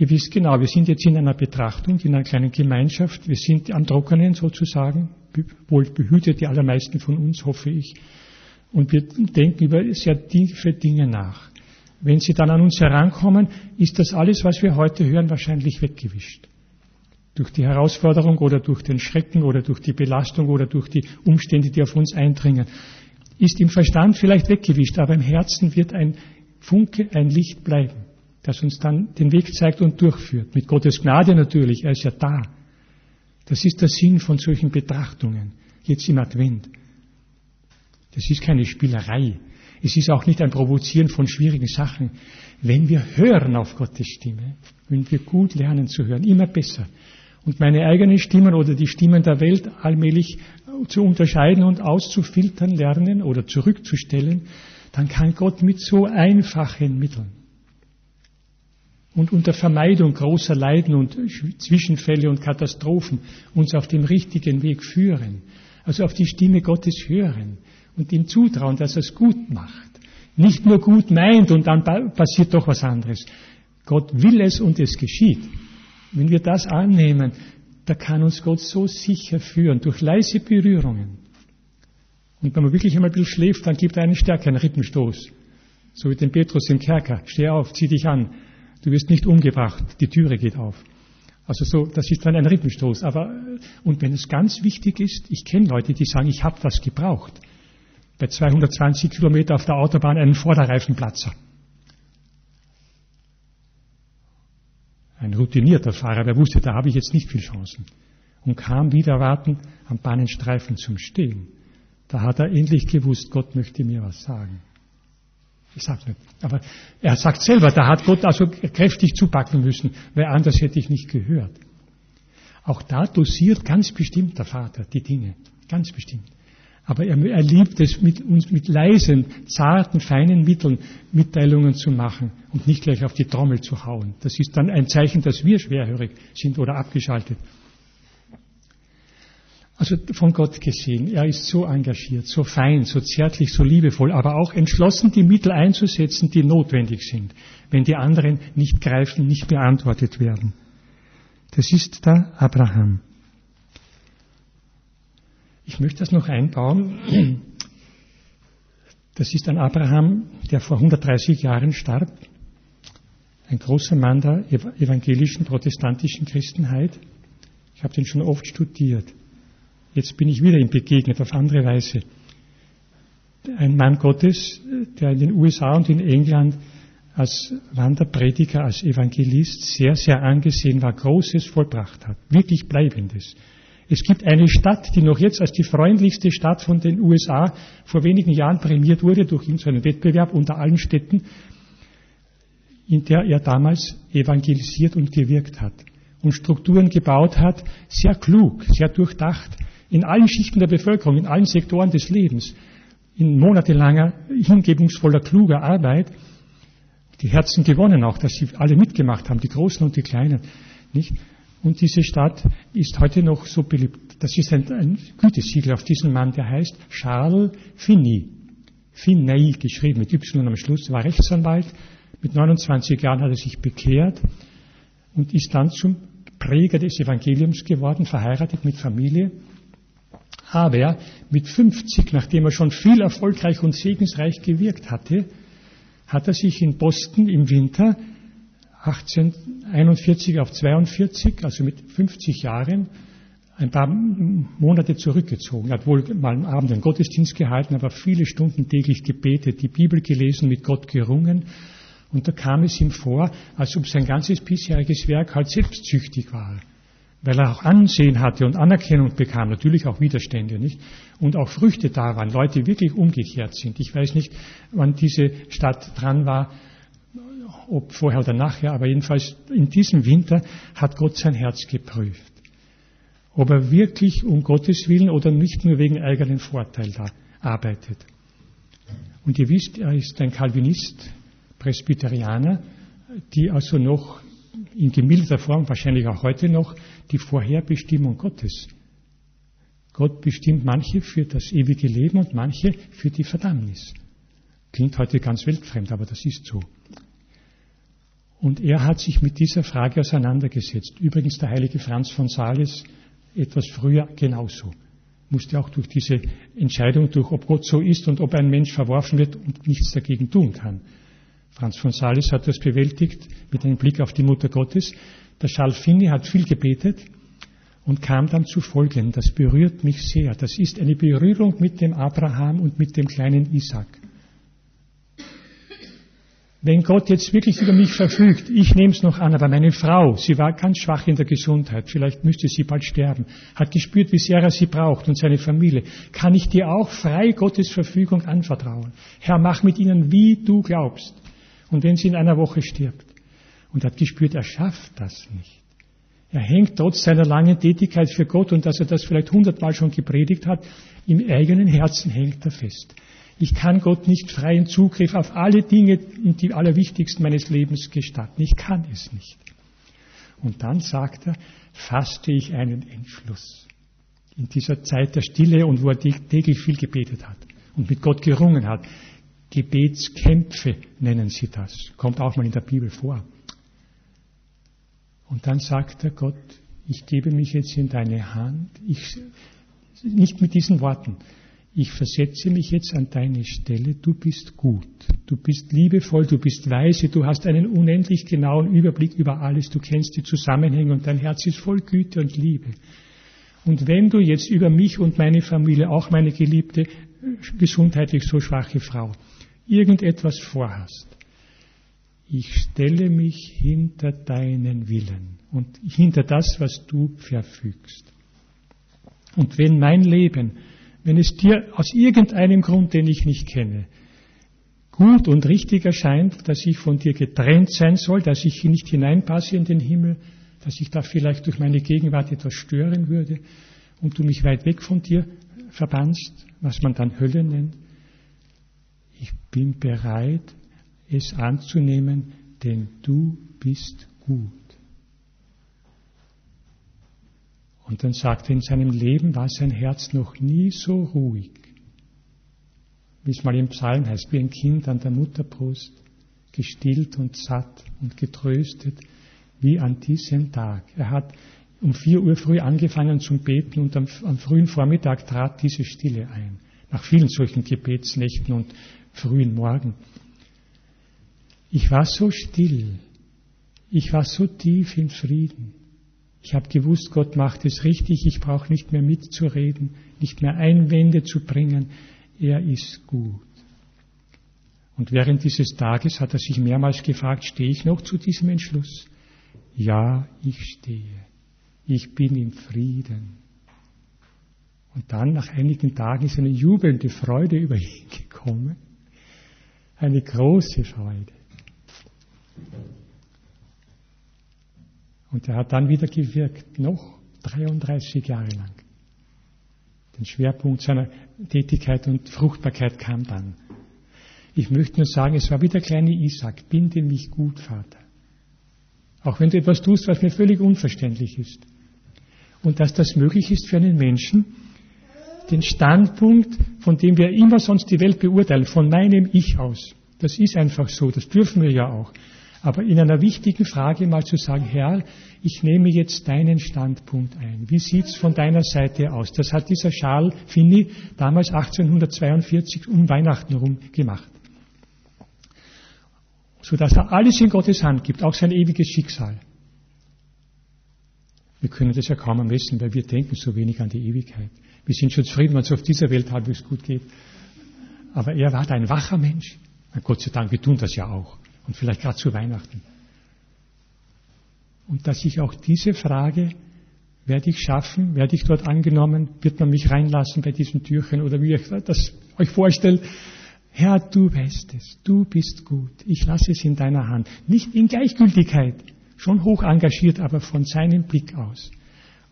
Ihr wisst genau, wir sind jetzt in einer Betrachtung, in einer kleinen Gemeinschaft, wir sind am Trockenen sozusagen, wohl behütet die allermeisten von uns, hoffe ich. Und wir denken über sehr tiefe Dinge nach. Wenn sie dann an uns herankommen, ist das alles, was wir heute hören, wahrscheinlich weggewischt. Durch die Herausforderung oder durch den Schrecken oder durch die Belastung oder durch die Umstände, die auf uns eindringen. Ist im Verstand vielleicht weggewischt, aber im Herzen wird ein Funke, ein Licht bleiben, das uns dann den Weg zeigt und durchführt. Mit Gottes Gnade natürlich, er ist ja da. Das ist der Sinn von solchen Betrachtungen, jetzt im Advent. Das ist keine Spielerei. Es ist auch nicht ein Provozieren von schwierigen Sachen. Wenn wir hören auf Gottes Stimme, wenn wir gut lernen zu hören, immer besser. Und meine eigenen Stimmen oder die Stimmen der Welt allmählich zu unterscheiden und auszufiltern lernen oder zurückzustellen, dann kann Gott mit so einfachen Mitteln und unter Vermeidung großer Leiden und Zwischenfälle und Katastrophen uns auf dem richtigen Weg führen. Also auf die Stimme Gottes hören und ihm zutrauen, dass er es gut macht. Nicht nur gut meint und dann passiert doch was anderes. Gott will es und es geschieht. Wenn wir das annehmen, da kann uns Gott so sicher führen, durch leise Berührungen. Und wenn man wirklich einmal ein bisschen schläft, dann gibt er einen stärkeren Rippenstoß. So wie den Petrus im Kerker. Steh auf, zieh dich an. Du wirst nicht umgebracht, die Türe geht auf. Also so, das ist dann ein Rippenstoß. Aber, und wenn es ganz wichtig ist, ich kenne Leute, die sagen, ich habe das gebraucht. Bei 220 Kilometer auf der Autobahn einen Vorderreifenplatzer. Ein routinierter Fahrer, der wusste, da habe ich jetzt nicht viel Chancen. Und kam wieder warten am Bahnenstreifen zum Stehen. Da hat er endlich gewusst, Gott möchte mir was sagen. Ich sage nicht. Aber er sagt selber, da hat Gott also kräftig zupacken müssen, weil anders hätte ich nicht gehört. Auch da dosiert ganz bestimmt der Vater die Dinge. Ganz bestimmt. Aber er, er liebt es, mit uns mit leisen, zarten, feinen Mitteln Mitteilungen zu machen und nicht gleich auf die Trommel zu hauen. Das ist dann ein Zeichen, dass wir schwerhörig sind oder abgeschaltet. Also von Gott gesehen, er ist so engagiert, so fein, so zärtlich, so liebevoll, aber auch entschlossen, die Mittel einzusetzen, die notwendig sind, wenn die anderen nicht greifen, nicht beantwortet werden. Das ist der Abraham. Ich möchte das noch einbauen. Das ist ein Abraham, der vor 130 Jahren starb. Ein großer Mann der evangelischen, protestantischen Christenheit. Ich habe den schon oft studiert. Jetzt bin ich wieder ihm begegnet auf andere Weise. Ein Mann Gottes, der in den USA und in England als Wanderprediger, als Evangelist sehr, sehr angesehen war, Großes vollbracht hat, wirklich Bleibendes. Es gibt eine Stadt, die noch jetzt als die freundlichste Stadt von den USA vor wenigen Jahren prämiert wurde durch ihn zu einem Wettbewerb unter allen Städten, in der er damals evangelisiert und gewirkt hat und Strukturen gebaut hat, sehr klug, sehr durchdacht, in allen Schichten der Bevölkerung, in allen Sektoren des Lebens, in monatelanger, hingebungsvoller, kluger Arbeit, die Herzen gewonnen auch, dass sie alle mitgemacht haben, die Großen und die Kleinen, nicht? Und diese Stadt ist heute noch so beliebt. Das ist ein, ein Gütesiegel auf diesen Mann, der heißt Charles Finney. Finney geschrieben mit Y am Schluss, war Rechtsanwalt. Mit 29 Jahren hat er sich bekehrt und ist dann zum Präger des Evangeliums geworden, verheiratet mit Familie aber mit 50, nachdem er schon viel erfolgreich und segensreich gewirkt hatte, hat er sich in Boston im Winter 1841 auf 42, also mit 50 Jahren, ein paar Monate zurückgezogen. Er hat wohl mal am Abend einen Gottesdienst gehalten, aber viele Stunden täglich gebetet, die Bibel gelesen, mit Gott gerungen. Und da kam es ihm vor, als ob sein ganzes bisheriges Werk halt selbstsüchtig war weil er auch Ansehen hatte und Anerkennung bekam, natürlich auch Widerstände, nicht? Und auch Früchte da waren, Leute wirklich umgekehrt sind. Ich weiß nicht, wann diese Stadt dran war, ob vorher oder nachher, aber jedenfalls in diesem Winter hat Gott sein Herz geprüft. Ob er wirklich um Gottes Willen oder nicht nur wegen eigenen Vorteil da arbeitet. Und ihr wisst, er ist ein Calvinist, Presbyterianer, die also noch in gemilderter Form, wahrscheinlich auch heute noch, die Vorherbestimmung Gottes. Gott bestimmt manche für das ewige Leben und manche für die Verdammnis. Klingt heute ganz weltfremd, aber das ist so. Und er hat sich mit dieser Frage auseinandergesetzt. Übrigens der heilige Franz von Sales etwas früher genauso. Musste auch durch diese Entscheidung, durch ob Gott so ist und ob ein Mensch verworfen wird und nichts dagegen tun kann. Franz von Sales hat das bewältigt mit einem Blick auf die Mutter Gottes. Der Finney hat viel gebetet und kam dann zu folgendem. Das berührt mich sehr. Das ist eine Berührung mit dem Abraham und mit dem kleinen Isaac. wenn Gott jetzt wirklich über mich verfügt, ich nehme es noch an, aber meine Frau, sie war ganz schwach in der Gesundheit, vielleicht müsste sie bald sterben, hat gespürt, wie sehr er sie braucht und seine Familie, kann ich dir auch frei Gottes Verfügung anvertrauen. Herr, mach mit ihnen, wie du glaubst. Und wenn sie in einer Woche stirbt. Und hat gespürt, er schafft das nicht. Er hängt trotz seiner langen Tätigkeit für Gott und dass er das vielleicht hundertmal schon gepredigt hat, im eigenen Herzen hängt er fest. Ich kann Gott nicht freien Zugriff auf alle Dinge und die allerwichtigsten meines Lebens gestatten. Ich kann es nicht. Und dann sagt er, fasste ich einen Entschluss. In dieser Zeit der Stille und wo er täglich viel gebetet hat und mit Gott gerungen hat. Gebetskämpfe nennen sie das. Kommt auch mal in der Bibel vor. Und dann sagt er Gott, ich gebe mich jetzt in deine Hand. Ich, nicht mit diesen Worten. Ich versetze mich jetzt an deine Stelle, du bist gut, du bist liebevoll, du bist weise, du hast einen unendlich genauen Überblick über alles, du kennst die Zusammenhänge und dein Herz ist voll Güte und Liebe. Und wenn du jetzt über mich und meine Familie, auch meine geliebte, gesundheitlich so schwache Frau, irgendetwas vorhast, ich stelle mich hinter deinen Willen und hinter das, was du verfügst. Und wenn mein Leben wenn es dir aus irgendeinem Grund, den ich nicht kenne, gut und richtig erscheint, dass ich von dir getrennt sein soll, dass ich nicht hineinpasse in den Himmel, dass ich da vielleicht durch meine Gegenwart etwas stören würde und du mich weit weg von dir verbannst, was man dann Hölle nennt. Ich bin bereit, es anzunehmen, denn du bist gut. Und dann sagt er, in seinem Leben war sein Herz noch nie so ruhig, wie es mal im Psalm heißt, wie ein Kind an der Mutterbrust, gestillt und satt und getröstet, wie an diesem Tag. Er hat um vier Uhr früh angefangen zum Beten und am, am frühen Vormittag trat diese Stille ein. Nach vielen solchen Gebetsnächten und frühen Morgen. Ich war so still. Ich war so tief in Frieden. Ich habe gewusst, Gott macht es richtig, ich brauche nicht mehr mitzureden, nicht mehr Einwände zu bringen. Er ist gut. Und während dieses Tages hat er sich mehrmals gefragt, stehe ich noch zu diesem Entschluss? Ja, ich stehe. Ich bin im Frieden. Und dann, nach einigen Tagen, ist eine jubelnde Freude über ihn gekommen. Eine große Freude. Und er hat dann wieder gewirkt, noch 33 Jahre lang. Den Schwerpunkt seiner Tätigkeit und Fruchtbarkeit kam dann. Ich möchte nur sagen, es war wie der kleine Isaac, binde mich gut, Vater. Auch wenn du etwas tust, was mir völlig unverständlich ist. Und dass das möglich ist für einen Menschen, den Standpunkt, von dem wir immer sonst die Welt beurteilen, von meinem Ich aus. Das ist einfach so, das dürfen wir ja auch. Aber in einer wichtigen Frage mal zu sagen, Herr, ich nehme jetzt deinen Standpunkt ein. Wie sieht's von deiner Seite aus? Das hat dieser Charles Finney damals 1842 um Weihnachten herum gemacht. Sodass er alles in Gottes Hand gibt, auch sein ewiges Schicksal. Wir können das ja kaum ermessen, weil wir denken so wenig an die Ewigkeit. Wir sind schon zufrieden, wenn es auf dieser Welt halbwegs gut geht. Aber er war da ein wacher Mensch. Gott sei Dank, wir tun das ja auch. Und vielleicht gerade zu Weihnachten. Und dass ich auch diese Frage, werde ich schaffen, werde ich dort angenommen, wird man mich reinlassen bei diesem Türchen oder wie ich das euch vorstelle, Herr, du weißt es, du bist gut, ich lasse es in deiner Hand. Nicht in Gleichgültigkeit, schon hoch engagiert, aber von seinem Blick aus.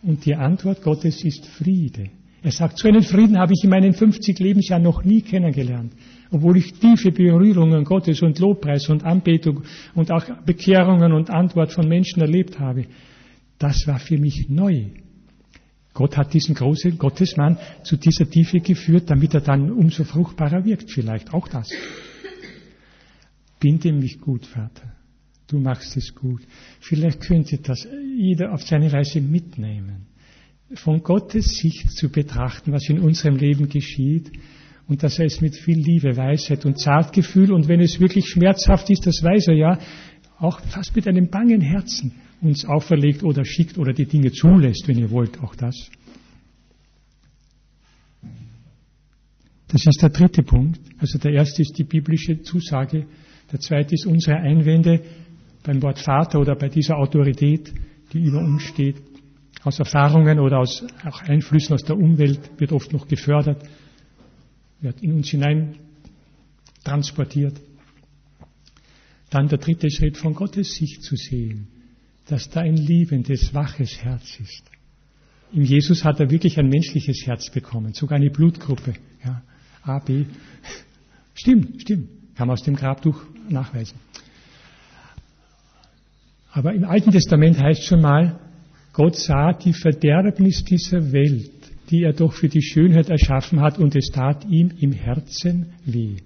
Und die Antwort Gottes ist Friede. Er sagt, so einen Frieden habe ich in meinen 50 Lebensjahren noch nie kennengelernt obwohl ich tiefe Berührungen Gottes und Lobpreis und Anbetung und auch Bekehrungen und Antwort von Menschen erlebt habe, das war für mich neu. Gott hat diesen großen Gottesmann zu dieser Tiefe geführt, damit er dann umso fruchtbarer wirkt, vielleicht auch das. Binde mich gut, Vater. Du machst es gut. Vielleicht könnte das jeder auf seine Weise mitnehmen. Von Gottes Sicht zu betrachten, was in unserem Leben geschieht und dass er es mit viel Liebe, Weisheit und Zartgefühl und wenn es wirklich schmerzhaft ist, das weiß er ja, auch fast mit einem bangen Herzen uns auferlegt oder schickt oder die Dinge zulässt, wenn ihr wollt, auch das. Das ist der dritte Punkt. Also der erste ist die biblische Zusage, Der zweite ist unsere Einwände beim Wort Vater oder bei dieser Autorität, die über uns steht. Aus Erfahrungen oder aus auch Einflüssen aus der Umwelt wird oft noch gefördert, wird in uns hinein transportiert. Dann der dritte Schritt von Gottes Sicht zu sehen, dass da ein liebendes, waches Herz ist. Im Jesus hat er wirklich ein menschliches Herz bekommen, sogar eine Blutgruppe. Ja, A, B. Stimmt, stimmt. Kann man aus dem Grabtuch nachweisen. Aber im Alten Testament heißt schon mal, Gott sah die Verderbnis dieser Welt, die er doch für die Schönheit erschaffen hat, und es tat ihm im Herzen weh.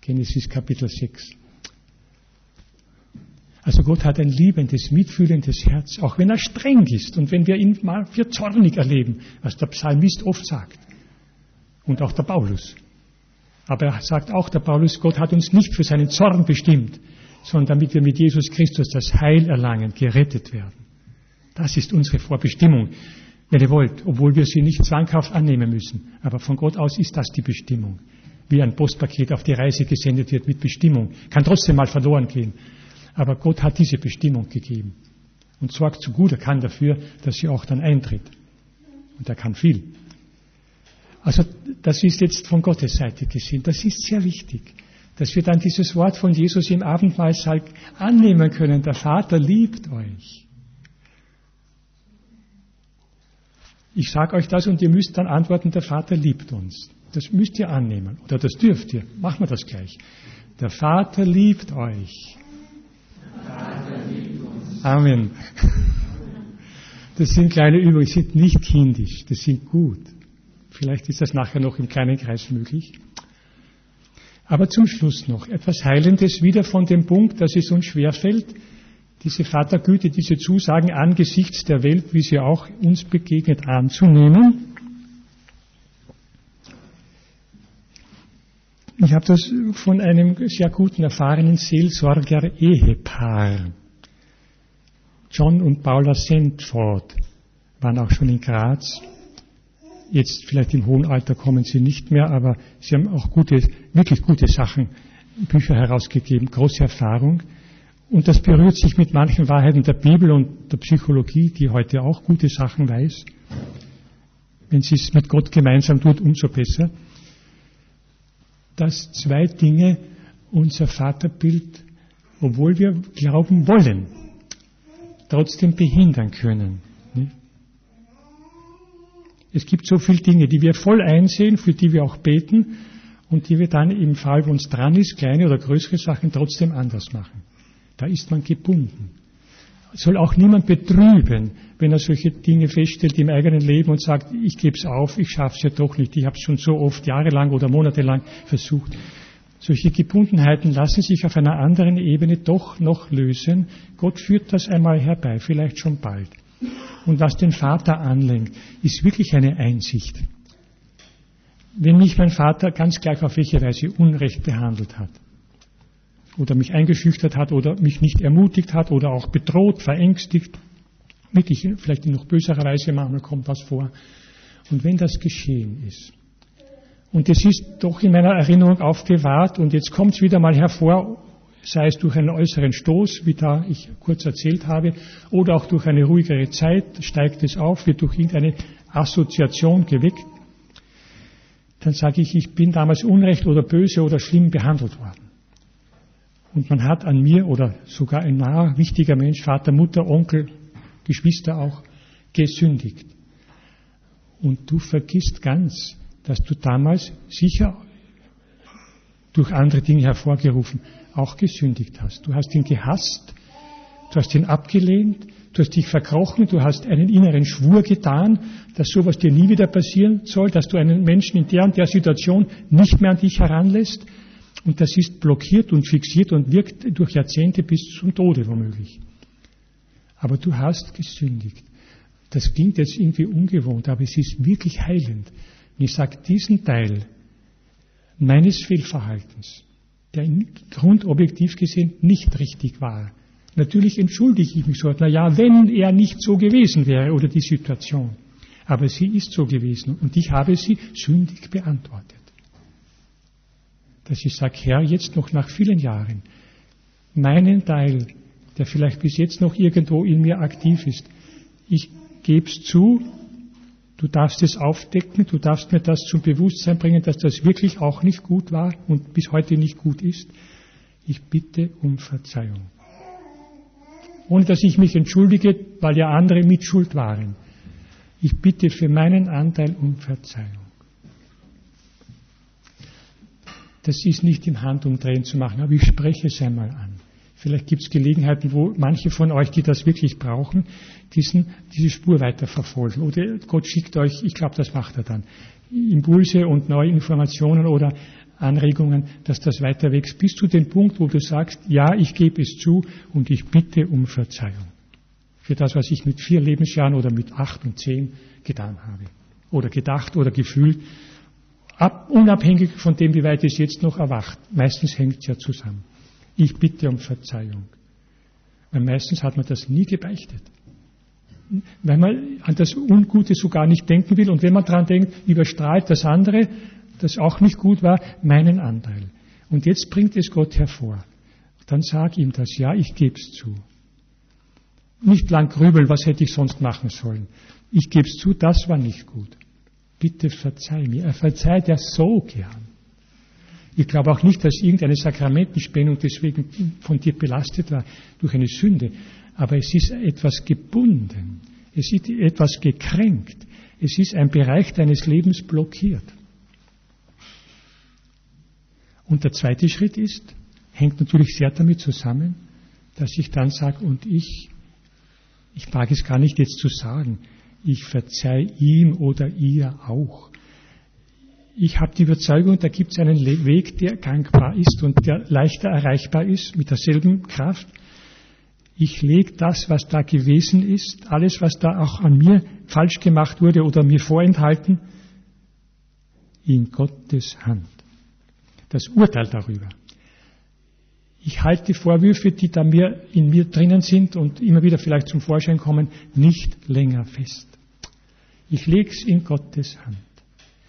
Genesis Kapitel 6. Also Gott hat ein liebendes, mitfühlendes Herz, auch wenn er streng ist und wenn wir ihn mal für zornig erleben, was der Psalmist oft sagt. Und auch der Paulus. Aber er sagt auch der Paulus, Gott hat uns nicht für seinen Zorn bestimmt, sondern damit wir mit Jesus Christus das Heil erlangen, gerettet werden. Das ist unsere Vorbestimmung, wenn ihr wollt, obwohl wir sie nicht zwanghaft annehmen müssen. Aber von Gott aus ist das die Bestimmung. Wie ein Postpaket auf die Reise gesendet wird mit Bestimmung. Kann trotzdem mal verloren gehen. Aber Gott hat diese Bestimmung gegeben und sorgt so gut er kann dafür, dass sie auch dann eintritt. Und er kann viel. Also das ist jetzt von Gottes Seite gesehen. Das ist sehr wichtig, dass wir dann dieses Wort von Jesus im Abendmahlsaal annehmen können. Der Vater liebt euch. Ich sage euch das und ihr müsst dann antworten, der Vater liebt uns. Das müsst ihr annehmen oder das dürft ihr. Machen wir das gleich. Der Vater liebt euch. Amen. Das sind kleine Übungen, sind nicht kindisch, das sind gut. Vielleicht ist das nachher noch im kleinen Kreis möglich. Aber zum Schluss noch etwas Heilendes wieder von dem Punkt, dass es uns schwerfällt, diese Vatergüte, diese Zusagen angesichts der Welt, wie sie auch uns begegnet, anzunehmen. Ich habe das von einem sehr guten, erfahrenen Seelsorger-Ehepaar. John und Paula Sandford waren auch schon in Graz. Jetzt vielleicht im hohen Alter kommen sie nicht mehr, aber sie haben auch gute, wirklich gute Sachen, Bücher herausgegeben, große Erfahrung. Und das berührt sich mit manchen Wahrheiten der Bibel und der Psychologie, die heute auch gute Sachen weiß. Wenn sie es mit Gott gemeinsam tut, umso besser. Dass zwei Dinge unser Vaterbild, obwohl wir glauben wollen, trotzdem behindern können. Es gibt so viele Dinge, die wir voll einsehen, für die wir auch beten und die wir dann im Fall, wo uns dran ist, kleine oder größere Sachen trotzdem anders machen. Da ist man gebunden. Soll auch niemand betrüben, wenn er solche Dinge feststellt im eigenen Leben und sagt, ich gebe es auf, ich schaffe es ja doch nicht, ich habe es schon so oft jahrelang oder monatelang versucht. Solche Gebundenheiten lassen sich auf einer anderen Ebene doch noch lösen. Gott führt das einmal herbei, vielleicht schon bald. Und was den Vater anlenkt, ist wirklich eine Einsicht. Wenn mich mein Vater ganz gleich auf welche Weise Unrecht behandelt hat, oder mich eingeschüchtert hat, oder mich nicht ermutigt hat, oder auch bedroht, verängstigt, wirklich vielleicht in noch böserer Weise manchmal kommt was vor. Und wenn das geschehen ist, und es ist doch in meiner Erinnerung aufbewahrt und jetzt kommt es wieder mal hervor, sei es durch einen äußeren Stoß, wie da ich kurz erzählt habe, oder auch durch eine ruhigere Zeit steigt es auf, wird durch irgendeine Assoziation geweckt. Dann sage ich, ich bin damals unrecht oder böse oder schlimm behandelt worden. Und man hat an mir oder sogar ein naher, wichtiger Mensch, Vater, Mutter, Onkel, Geschwister auch, gesündigt. Und du vergisst ganz, dass du damals sicher durch andere Dinge hervorgerufen auch gesündigt hast. Du hast ihn gehasst, du hast ihn abgelehnt, du hast dich verkrochen, du hast einen inneren Schwur getan, dass sowas dir nie wieder passieren soll, dass du einen Menschen in der und der Situation nicht mehr an dich heranlässt. Und das ist blockiert und fixiert und wirkt durch Jahrzehnte bis zum Tode womöglich. Aber du hast gesündigt. Das klingt jetzt irgendwie ungewohnt, aber es ist wirklich heilend. Und ich sage, diesen Teil meines Fehlverhaltens, der grundobjektiv gesehen nicht richtig war, natürlich entschuldige ich mich so, na ja, wenn er nicht so gewesen wäre oder die Situation. Aber sie ist so gewesen und ich habe sie sündig beantwortet. Dass ich sage, Herr, jetzt noch nach vielen Jahren, meinen Teil, der vielleicht bis jetzt noch irgendwo in mir aktiv ist, ich gebe es zu, du darfst es aufdecken, du darfst mir das zum Bewusstsein bringen, dass das wirklich auch nicht gut war und bis heute nicht gut ist. Ich bitte um Verzeihung. Ohne dass ich mich entschuldige, weil ja andere mitschuld waren. Ich bitte für meinen Anteil um Verzeihung. Das ist nicht im Handumdrehen zu machen, aber ich spreche es einmal an. Vielleicht gibt es Gelegenheiten, wo manche von euch, die das wirklich brauchen, diesen, diese Spur weiterverfolgen. Oder Gott schickt euch, ich glaube, das macht er dann, Impulse und neue Informationen oder Anregungen, dass das weiter wächst, bis zu dem Punkt, wo du sagst, ja, ich gebe es zu und ich bitte um Verzeihung. Für das, was ich mit vier Lebensjahren oder mit acht und zehn getan habe. Oder gedacht oder gefühlt. Ab, unabhängig von dem, wie weit es jetzt noch erwacht. Meistens hängt es ja zusammen. Ich bitte um Verzeihung. Weil meistens hat man das nie gebeichtet. Weil man an das Ungute sogar nicht denken will und wenn man daran denkt, überstrahlt das andere, das auch nicht gut war, meinen Anteil. Und jetzt bringt es Gott hervor. Dann sag ihm das, ja, ich gebe es zu. Nicht lang grübeln, was hätte ich sonst machen sollen. Ich gebe es zu, das war nicht gut. Bitte verzeih mir. Er verzeiht ja so gern. Ich glaube auch nicht, dass irgendeine Sakramentenspendung deswegen von dir belastet war durch eine Sünde. Aber es ist etwas gebunden. Es ist etwas gekränkt. Es ist ein Bereich deines Lebens blockiert. Und der zweite Schritt ist, hängt natürlich sehr damit zusammen, dass ich dann sage, und ich, ich wage es gar nicht jetzt zu sagen, ich verzeih ihm oder ihr auch ich habe die Überzeugung, da gibt es einen Weg, der gangbar ist und der leichter erreichbar ist mit derselben Kraft. Ich lege das, was da gewesen ist, alles, was da auch an mir falsch gemacht wurde oder mir vorenthalten, in Gottes Hand. Das Urteil darüber. Ich halte Vorwürfe, die da mir, in mir drinnen sind und immer wieder vielleicht zum Vorschein kommen, nicht länger fest. Ich lege es in Gottes Hand.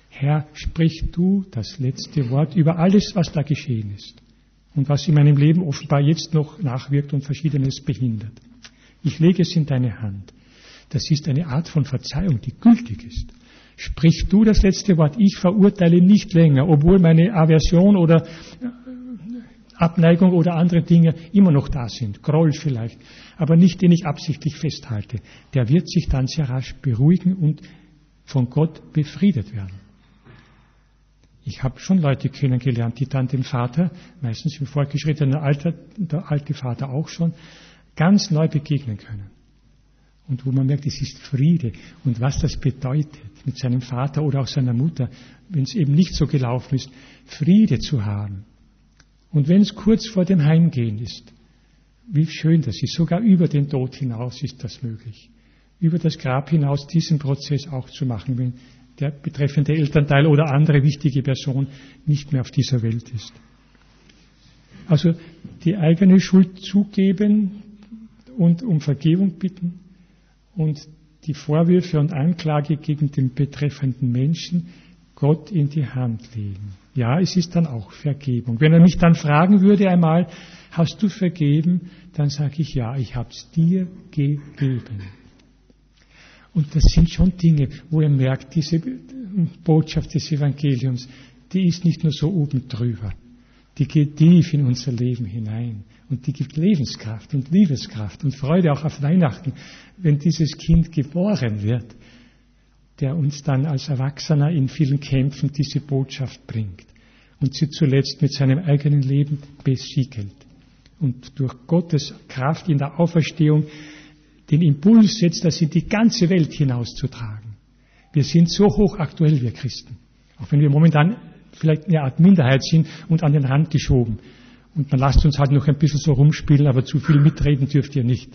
Herr, sprich du das letzte Wort über alles, was da geschehen ist und was in meinem Leben offenbar jetzt noch nachwirkt und verschiedenes behindert. Ich lege es in deine Hand. Das ist eine Art von Verzeihung, die gültig ist. Sprich du das letzte Wort. Ich verurteile nicht länger, obwohl meine Aversion oder Abneigung oder andere Dinge immer noch da sind. Groll vielleicht. Aber nicht den ich absichtlich festhalte. Der wird sich dann sehr rasch beruhigen und von Gott befriedet werden. Ich habe schon Leute kennengelernt, die dann den Vater, meistens im fortgeschrittenen Alter, der alte Vater auch schon, ganz neu begegnen können. Und wo man merkt, es ist Friede und was das bedeutet mit seinem Vater oder auch seiner Mutter, wenn es eben nicht so gelaufen ist, Friede zu haben. Und wenn es kurz vor dem Heimgehen ist, wie schön das ist, sogar über den Tod hinaus ist das möglich. Über das Grab hinaus diesen Prozess auch zu machen, wenn der betreffende Elternteil oder andere wichtige Person nicht mehr auf dieser Welt ist. Also die eigene Schuld zugeben und um Vergebung bitten und die Vorwürfe und Anklage gegen den betreffenden Menschen Gott in die Hand legen. Ja, es ist dann auch Vergebung. Wenn er mich dann fragen würde einmal, hast du vergeben? Dann sage ich ja, ich habe es dir gegeben. Und das sind schon Dinge, wo ihr merkt, diese Botschaft des Evangeliums, die ist nicht nur so oben drüber. Die geht tief in unser Leben hinein. Und die gibt Lebenskraft und Liebeskraft und Freude auch auf Weihnachten, wenn dieses Kind geboren wird, der uns dann als Erwachsener in vielen Kämpfen diese Botschaft bringt und sie zuletzt mit seinem eigenen Leben besiegelt. Und durch Gottes Kraft in der Auferstehung den Impuls setzt, das in die ganze Welt hinauszutragen. Wir sind so hochaktuell, wir Christen. Auch wenn wir momentan vielleicht eine Art Minderheit sind und an den Rand geschoben. Und man lasst uns halt noch ein bisschen so rumspielen, aber zu viel mitreden dürft ihr nicht.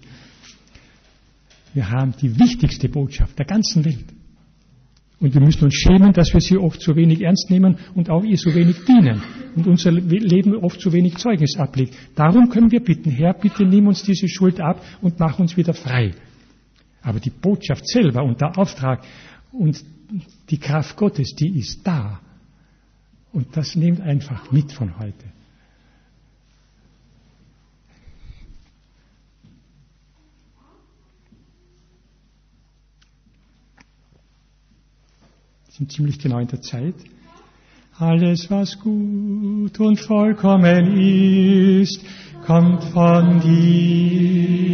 Wir haben die wichtigste Botschaft der ganzen Welt. Und wir müssen uns schämen, dass wir sie oft zu wenig ernst nehmen und auch ihr so wenig dienen und unser Leben oft zu wenig Zeugnis ablegt. Darum können wir bitten, Herr, bitte nimm uns diese Schuld ab und mach uns wieder frei. Aber die Botschaft selber und der Auftrag und die Kraft Gottes, die ist da. Und das nehmt einfach mit von heute. Sind ziemlich genau in der Zeit. Alles, was gut und vollkommen ist, kommt von dir.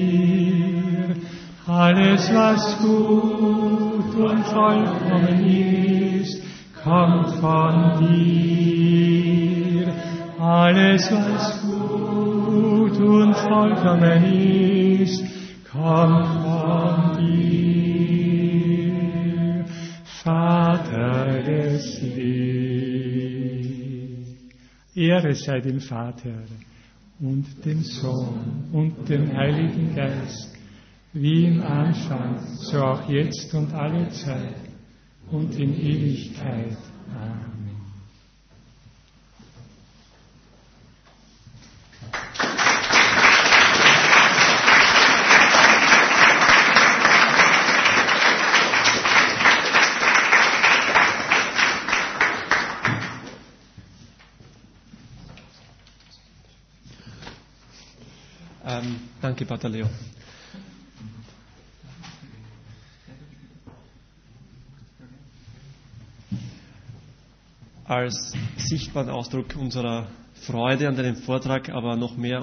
Alles, was gut und vollkommen ist, kommt von dir. Alles, was gut und vollkommen ist, kommt von dir. Vater Ehre sei dem Vater und dem Sohn und dem Heiligen Geist, wie im Anfang, so auch jetzt und alle Zeit und in Ewigkeit. Amen. Danke, Pater Leo. Als sichtbaren Ausdruck unserer Freude an deinem Vortrag, aber noch mehr